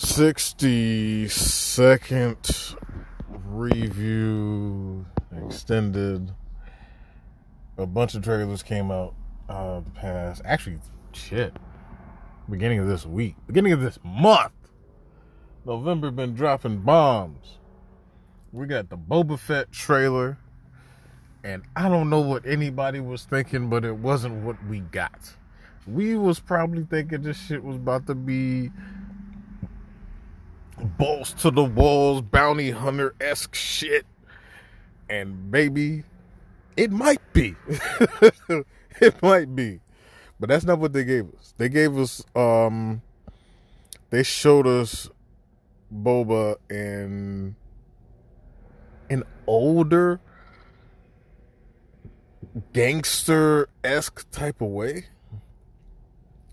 Sixty second review extended. A bunch of trailers came out uh the past actually shit. Beginning of this week. Beginning of this month. November been dropping bombs. We got the Boba Fett trailer. And I don't know what anybody was thinking, but it wasn't what we got. We was probably thinking this shit was about to be balls to the walls, bounty hunter esque shit. And maybe it might be. it might be. But that's not what they gave us. They gave us um they showed us Boba in an older gangster esque type of way.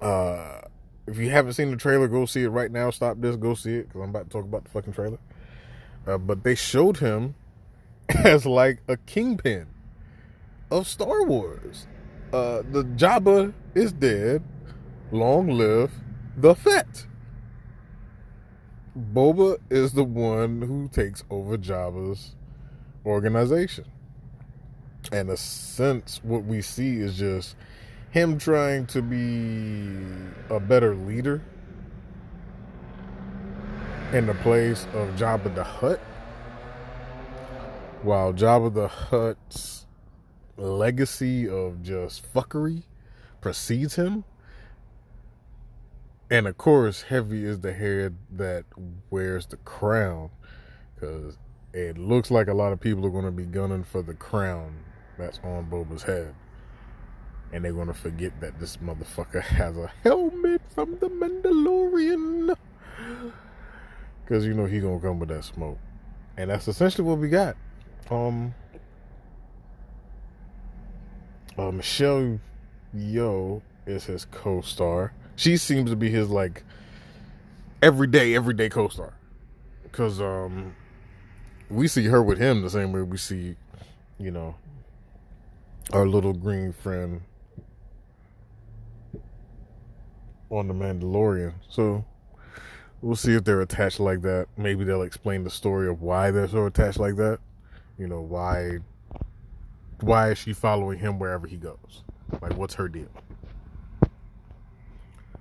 Uh if you haven't seen the trailer, go see it right now. Stop this, go see it, because I'm about to talk about the fucking trailer. Uh, but they showed him as like a kingpin of Star Wars. Uh, the Jabba is dead. Long live the Fett. Boba is the one who takes over Jabba's organization. And a sense, what we see is just him trying to be a better leader in the place of Jabba the Hutt, while Jabba the Hutt's legacy of just fuckery precedes him. And of course, heavy is the head that wears the crown, because it looks like a lot of people are going to be gunning for the crown that's on Boba's head and they're gonna forget that this motherfucker has a helmet from the Mandalorian. Cause you know he gonna come with that smoke. And that's essentially what we got. Um uh, Michelle Yeoh is his co-star. She seems to be his like everyday, everyday co-star. Cause um we see her with him the same way we see, you know, our little green friend on the Mandalorian. So we'll see if they're attached like that. Maybe they'll explain the story of why they're so attached like that. You know, why why is she following him wherever he goes? Like what's her deal?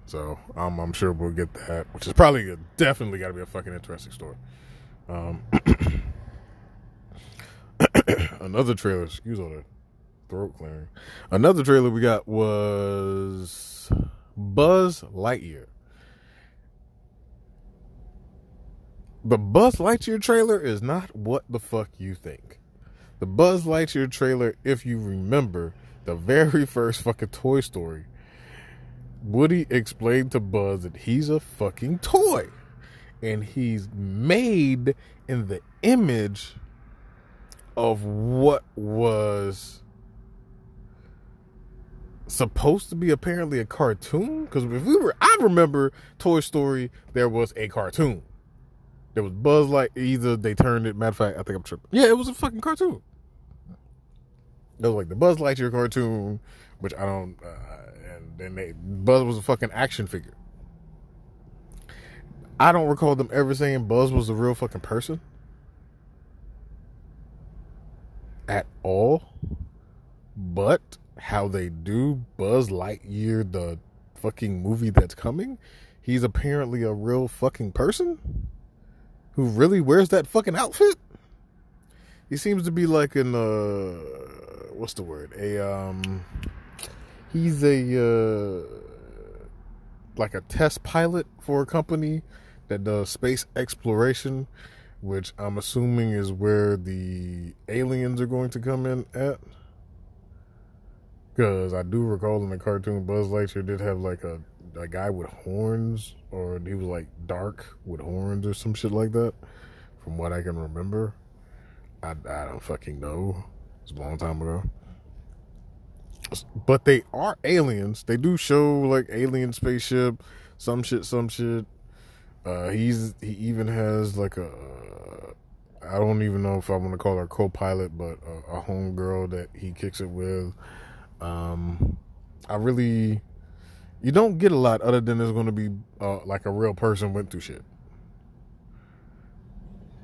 So um, I'm sure we'll get that, which is probably a, definitely got to be a fucking interesting story. Um, another trailer, excuse all the throat clearing. Another trailer we got was Buzz Lightyear. The Buzz Lightyear trailer is not what the fuck you think. The Buzz Lightyear trailer, if you remember, the very first fucking Toy Story, Woody explained to Buzz that he's a fucking toy. And he's made in the image of what was supposed to be apparently a cartoon? Because if we were i remember toy story there was a cartoon. There was buzz like either they turned it matter of fact i think i'm tripping. Yeah it was a fucking cartoon. It was like the buzz lightyear cartoon which i don't uh, and then they buzz was a fucking action figure. I don't recall them ever saying buzz was a real fucking person. At all. But how they do Buzz Lightyear, the fucking movie that's coming, he's apparently a real fucking person who really wears that fucking outfit. He seems to be like an uh what's the word? A um he's a uh like a test pilot for a company that does space exploration, which I'm assuming is where the aliens are going to come in at. Because I do recall in the cartoon, Buzz Lightyear did have like a, a guy with horns, or he was like dark with horns or some shit like that, from what I can remember. I, I don't fucking know. It's a long time ago. But they are aliens. They do show like alien spaceship, some shit, some shit. Uh, he's he even has like a I don't even know if I want to call her co-pilot, but a, a homegirl that he kicks it with. Um, I really, you don't get a lot other than there's going to be uh, like a real person went through shit.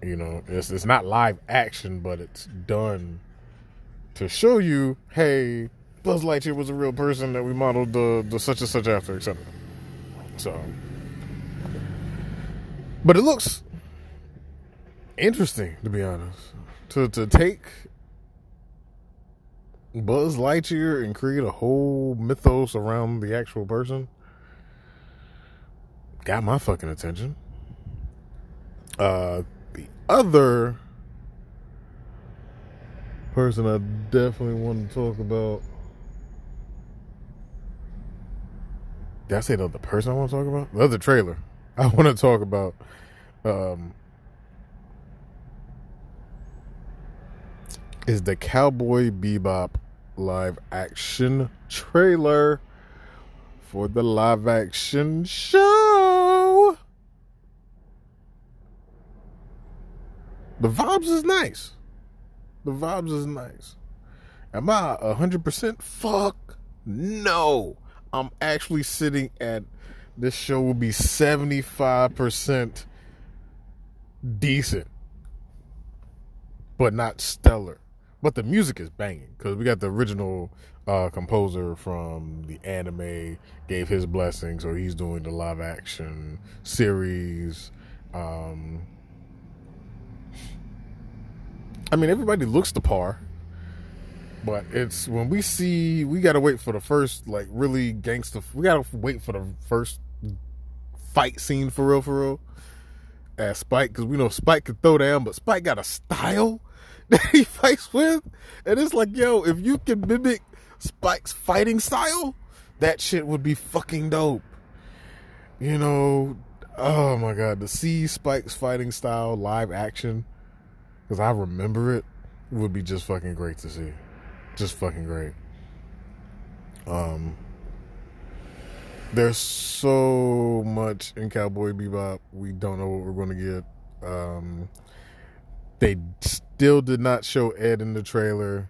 You know, it's it's not live action, but it's done to show you, hey, Buzz Lightyear was a real person that we modeled the the such and such after, etc. So, but it looks interesting to be honest. To to take Buzz Lightyear and create a whole mythos around the actual person got my fucking attention. Uh, the other person I definitely want to talk about. Did I say the other person I want to talk about? The other trailer I want to talk about. Um, is the Cowboy Bebop live action trailer for the live action show. The vibes is nice. The vibes is nice. Am I 100%? Fuck no. I'm actually sitting at this show will be 75% decent, but not stellar. But the music is banging because we got the original uh, composer from the anime gave his blessing, so he's doing the live action series. Um, I mean, everybody looks the par, but it's when we see we got to wait for the first like really gangster. We got to wait for the first fight scene for real, for real. As Spike, because we know Spike can throw down, but Spike got a style that he fights with. And it's like, yo, if you can mimic Spike's fighting style, that shit would be fucking dope. You know, oh my god, to see Spike's fighting style live action, because I remember it, would be just fucking great to see. Just fucking great. Um, there's so much in Cowboy Bebop. We don't know what we're going to get. Um, they still did not show Ed in the trailer.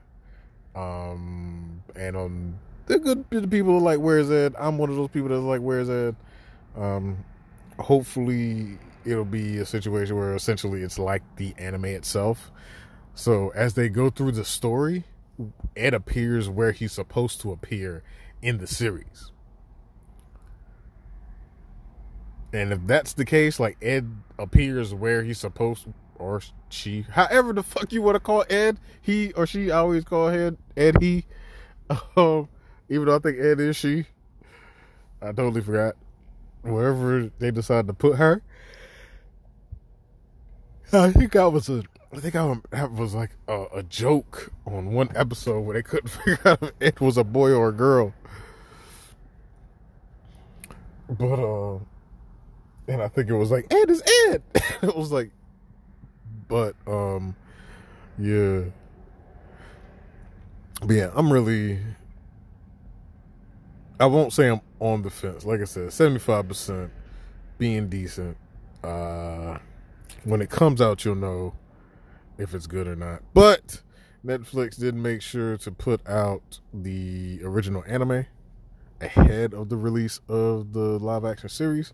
Um, and on the good people like, "Where's Ed?" I'm one of those people that's like, "Where's Ed?" Um, hopefully, it'll be a situation where essentially it's like the anime itself. So as they go through the story, Ed appears where he's supposed to appear in the series. And if that's the case, like Ed appears where he's supposed or she, however the fuck you want to call Ed, he or she, I always call Ed Ed he. Um, even though I think Ed is she, I totally forgot. Wherever they decide to put her, I think I was a, I think I was like a, a joke on one episode where they couldn't figure out if Ed was a boy or a girl. But uh, and I think it was like Ed is Ed. it was like but um, yeah, but yeah, I'm really. I won't say I'm on the fence. Like I said, seventy five percent being decent. Uh, when it comes out, you'll know if it's good or not. But Netflix did make sure to put out the original anime ahead of the release of the live action series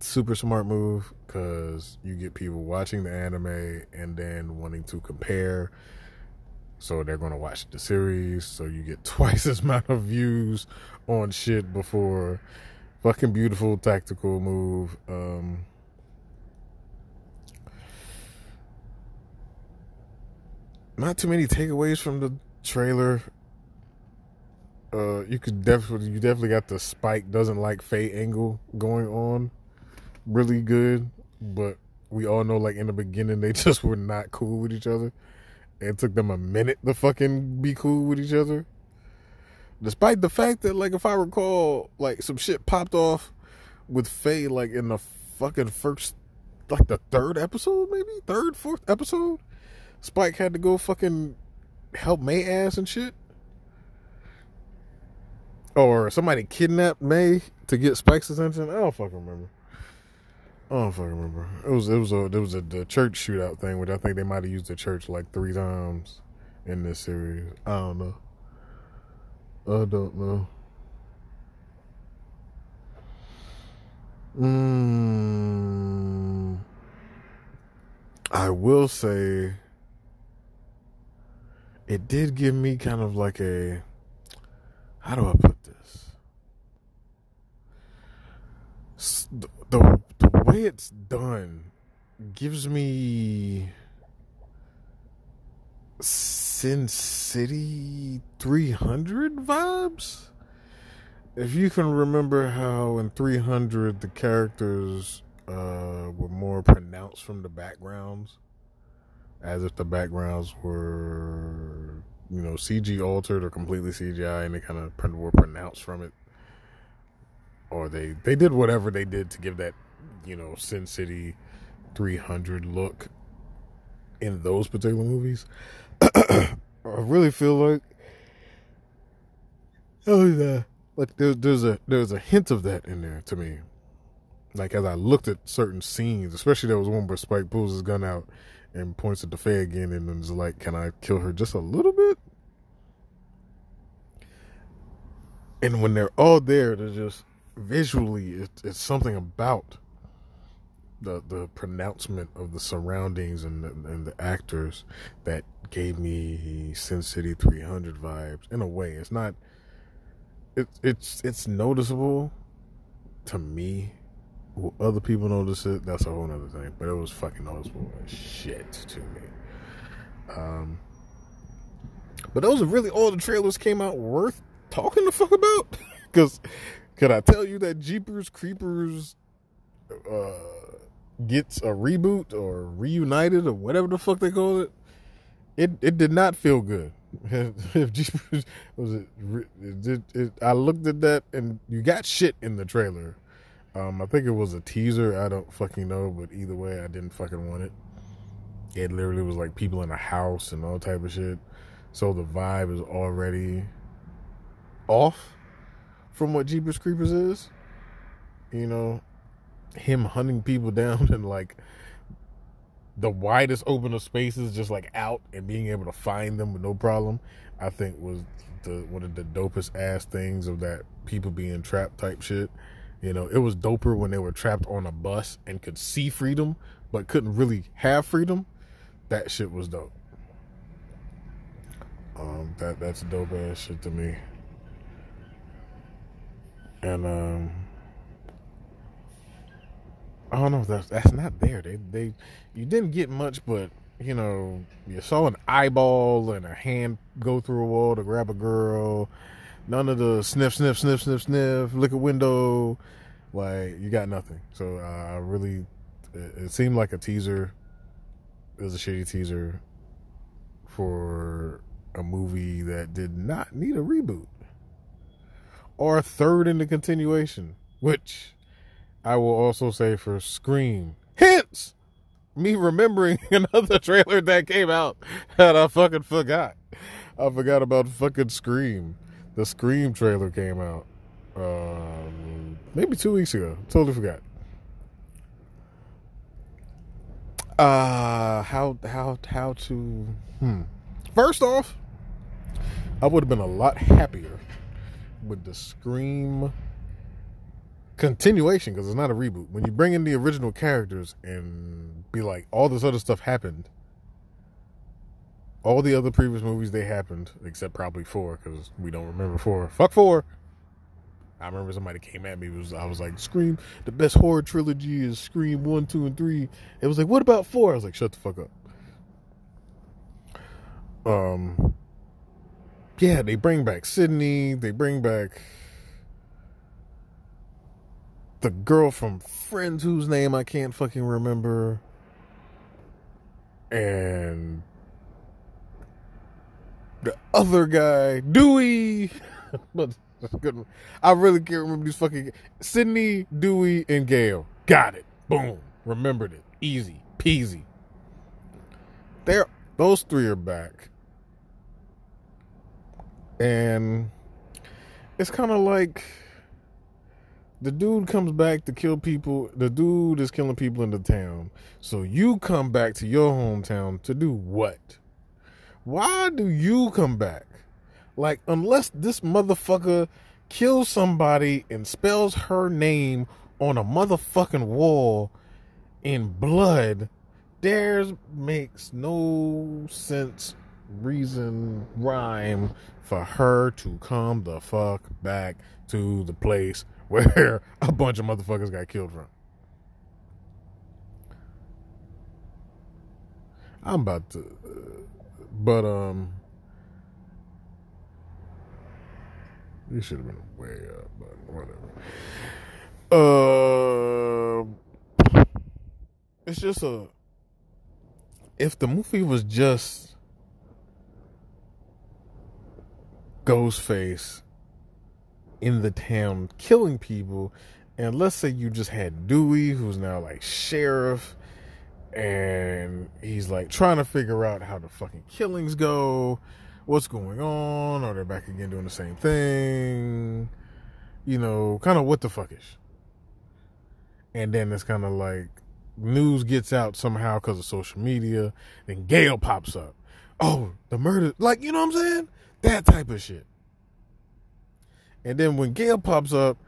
super smart move because you get people watching the anime and then wanting to compare. So they're going to watch the series. So you get twice as amount of views on shit before. Fucking beautiful tactical move. Um, not too many takeaways from the trailer. Uh, you could definitely, you definitely got the Spike doesn't like Faye angle going on really good, but we all know like in the beginning they just were not cool with each other. It took them a minute to fucking be cool with each other. Despite the fact that like if I recall, like some shit popped off with Faye like in the fucking first like the third episode, maybe? Third, fourth episode? Spike had to go fucking help May ass and shit. Or somebody kidnapped May to get Spike's attention. I don't fucking remember. I don't fucking remember. It was it was a there was a the church shootout thing, which I think they might have used the church like three times in this series. I don't know. I don't know. Mm. I will say it did give me kind of like a how do I put this? The way it's done gives me Sin City 300 vibes. If you can remember how in 300 the characters uh, were more pronounced from the backgrounds, as if the backgrounds were, you know, CG altered or completely CGI, and they kind of were pronounced from it, or they they did whatever they did to give that, you know, Sin City 300 look in those particular movies. I really feel like oh yeah, like there's there's a there's a hint of that in there to me. Like as I looked at certain scenes, especially there was one where Spike pulls his gun out and points at the Faye again and then is like, "Can I kill her just a little bit?" And when they're all there, they're just visually, it's, it's something about the the pronouncement of the surroundings and the, and the actors that gave me Sin City 300 vibes. In a way, it's not. It, it's it's noticeable to me. Will other people notice it? That's a whole other thing. But it was fucking noticeable shit to me. Um, but those are really all the trailers came out worth talking the fuck about. Because could I tell you that Jeepers Creepers uh, gets a reboot or reunited or whatever the fuck they call it, it it did not feel good. it, it, it, I looked at that and you got shit in the trailer. Um, I think it was a teaser. I don't fucking know, but either way, I didn't fucking want it. It literally was like people in a house and all type of shit. So the vibe is already off from what Jeepers Creepers is. You know, him hunting people down and like the widest open of spaces, just like out and being able to find them with no problem, I think was the one of the dopest ass things of that people being trapped type shit. You know, it was doper when they were trapped on a bus and could see freedom but couldn't really have freedom. That shit was dope. Um, that that's dope ass shit to me. And um I don't know. That's that's not there. They they you didn't get much, but you know you saw an eyeball and a hand go through a wall to grab a girl. None of the sniff, sniff, sniff, sniff, sniff, lick a window. Like you got nothing. So I really, it, it seemed like a teaser. It was a shitty teaser for a movie that did not need a reboot or a third in the continuation, which I will also say for Scream. Hence, me remembering another trailer that came out that I fucking forgot. I forgot about fucking Scream. The Scream trailer came out um, maybe two weeks ago. Totally forgot. Uh how how how to hmm. First off, I would have been a lot happier with the Scream continuation because it's not a reboot. When you bring in the original characters and be like, all this other stuff happened. All the other previous movies they happened, except probably four because we don't remember four. Fuck four. I remember somebody came at me. Was I was like, Scream. The best horror trilogy is Scream one, two, and three. It was like, what about four? I was like, shut the fuck up. Um. Yeah, they bring back Sidney. They bring back the girl from Friends whose name I can't fucking remember. And the other guy, Dewey. but good. I really can't remember these fucking Sidney, Dewey, and Gale. Got it. Boom. Remembered it. Easy peasy. There, those three are back, and it's kind of like the dude comes back to kill people. The dude is killing people in the town. So you come back to your hometown to do what? Why do you come back? Like, unless this motherfucker kills somebody and spells her name on a motherfucking wall in blood, There makes no sense, reason, rhyme for her to come the fuck back to the place where a bunch of motherfuckers got killed from. I'm about to, but um, you should have been way up, but whatever. Uh, it's just a. If the movie was just Ghostface in the town killing people, and let's say you just had Dewey, who's now like sheriff, and he's like trying to figure out how the fucking killings go, what's going on, are they back again doing the same thing, you know, kind of what the fuck is. And then it's kind of like news gets out somehow because of social media, then Gale pops up. Oh, the murder, like, you know what I'm saying? That type of shit. And then when Gale pops up,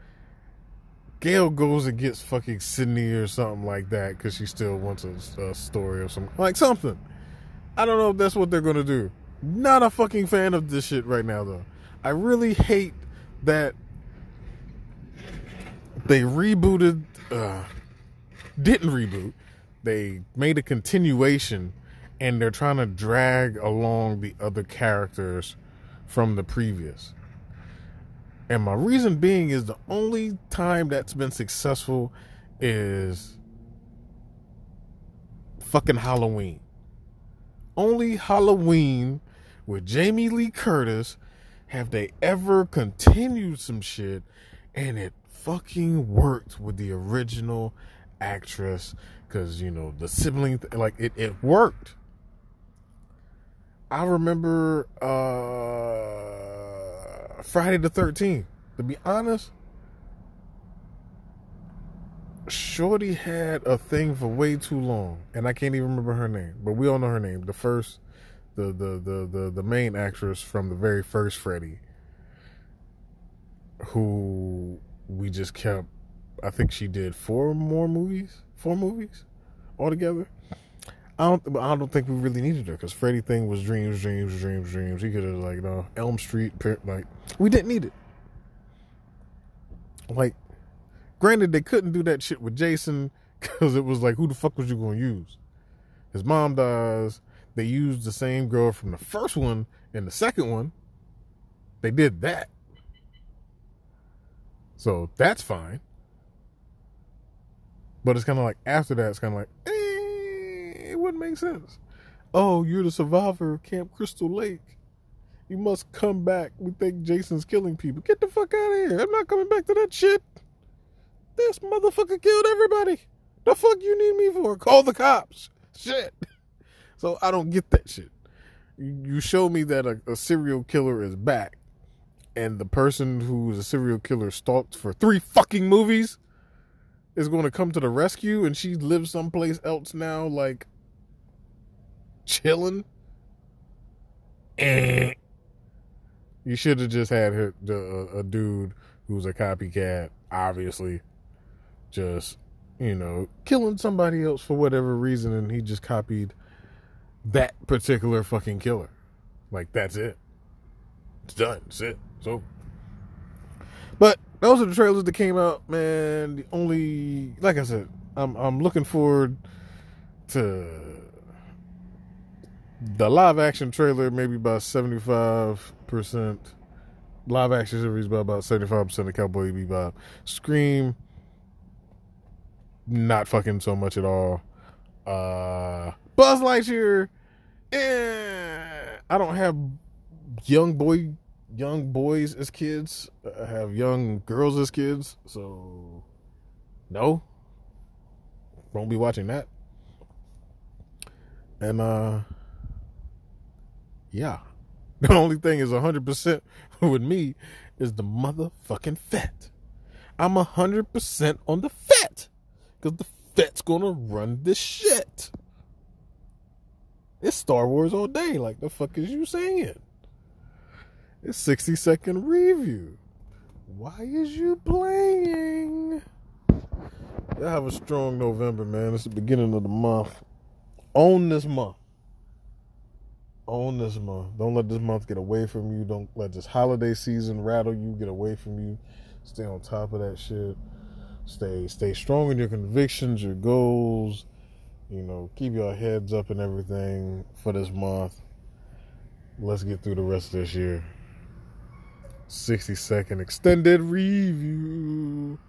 Gale goes and gets fucking Sidney or something like that because she still wants a, a story or something. Like something. I don't know if that's what they're going to do. Not a fucking fan of this shit right now, though. I really hate that they rebooted, uh, didn't reboot. They made a continuation and they're trying to drag along the other characters from the previous. And my reason being is the only time that's been successful is fucking Halloween. Only Halloween with Jamie Lee Curtis have they ever continued some shit and it fucking worked with the original actress because you know the sibling like it, it worked i remember uh Friday the 13th. To be honest, Shorty had a thing for way too long, and I can't even remember her name, but we all know her name. The first, the the the the, the main actress from the very first Freddy, who we just kept. I think she did four more movies, four movies altogether. I don't. I don't think we really needed her because Freddy thing was dreams, dreams, dreams, dreams. He could have like, you know, Elm Street. Like, we didn't need it. Like, granted, they couldn't do that shit with Jason because it was like, who the fuck was you gonna use? His mom dies. They used the same girl from the first one and the second one. They did that. So that's fine. But it's kind of like after that, it's kind of like, eh it wouldn't make sense. Oh, you're the survivor of Camp Crystal Lake. You must come back. We think Jason's killing people. Get the fuck out of here. I'm not coming back to that shit. This motherfucker killed everybody. The fuck you need me for? Call the cops. Shit. So I don't get that shit. You show me that a, a serial killer is back, and the person who's a serial killer stalked for three fucking movies is going to come to the rescue, and she lives someplace else now, like chilling. Eh. You should have just had her, the, a dude who's a copycat, obviously, just you know killing somebody else for whatever reason, and he just copied that particular fucking killer. Like that's it. It's done. That's it. So, but those are the trailers that came out, man. The only, like I said, I'm I'm looking forward to the live action trailer maybe about 75% live action series by about 75% of cowboy bebop. Scream not fucking so much at all. Uh buzz lightyear eh, i don't have young boy young boys as kids. I have young girls as kids so no. Won't be watching that. And uh yeah. The only thing is 100% with me is the motherfucking Fett. I'm 100% on the Fett. Because the Fett's going to run this shit. It's Star Wars all day. Like, the fuck is you saying? It's 60 second review. Why is you playing? Y'all have a strong November, man. It's the beginning of the month. Own this month. Own this month. Don't let this month get away from you. Don't let this holiday season rattle you, get away from you. Stay on top of that shit. Stay stay strong in your convictions, your goals. You know, keep your heads up and everything for this month. Let's get through the rest of this year. 60 second extended review.